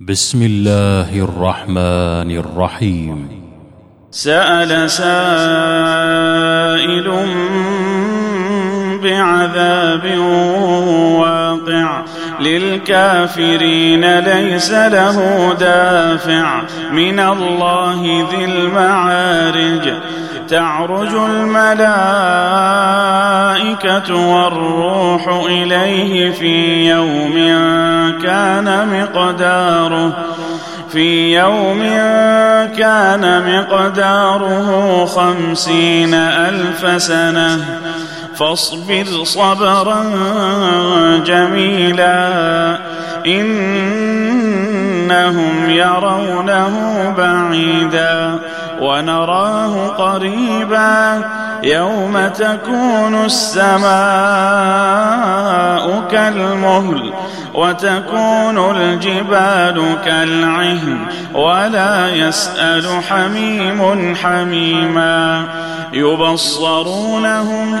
بسم الله الرحمن الرحيم. سأل سائل بعذاب للكافرين ليس له دافع. من الله ذي المعارج. تعرج الملائكة والروح إليه في يوم كان مقداره. في يوم كان مقداره خمسين ألف سنة. فاصبر صبرا جميلا. إنهم يرونه بعيدا. ونراه قريبا. يوم تكون السماء كالمهل وتكون الجبال كالعهن ولا يسأل حميم حميما. يبصرونهم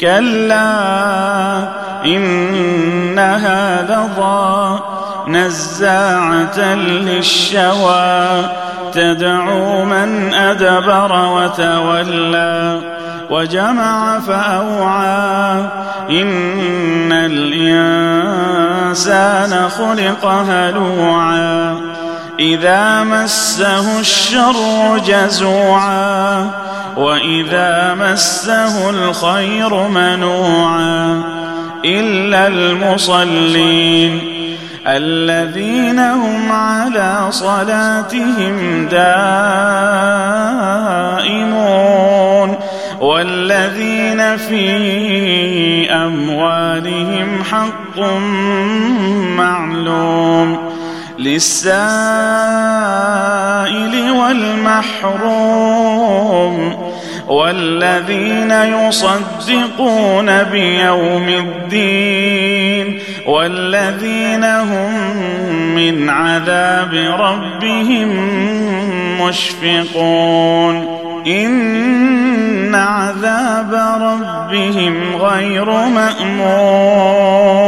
كلا انها لظى نزاعة للشوى. تدعو من أدبر وتولى وجمع فأوعى. إن الإنسان خلق هلوعا. إذا مسه الشر جزوعا وإذا مسه الخير منوعا إلا المصلين الذين هم على صلاتهم دائمون والذين في أموالهم حق معلوم للسائل والمحروم والذين يصدقون بيوم الدين والذين هم من عذاب ربهم مشفقون إن عذاب ربهم غير مأمون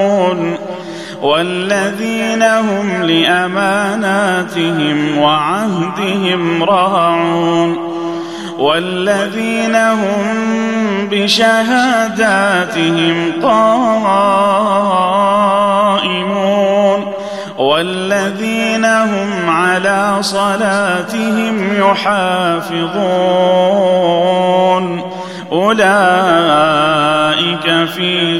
والذين هم لأماناتهم وعهدهم راعون والذين هم بشهاداتهم قائمون والذين هم على صلاتهم يحافظون أولئك في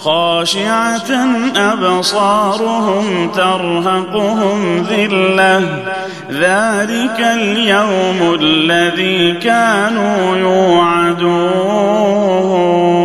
خاشعة أبصارهم ترهقهم ذلة. ذلك اليوم الذي كانوا يوعدون.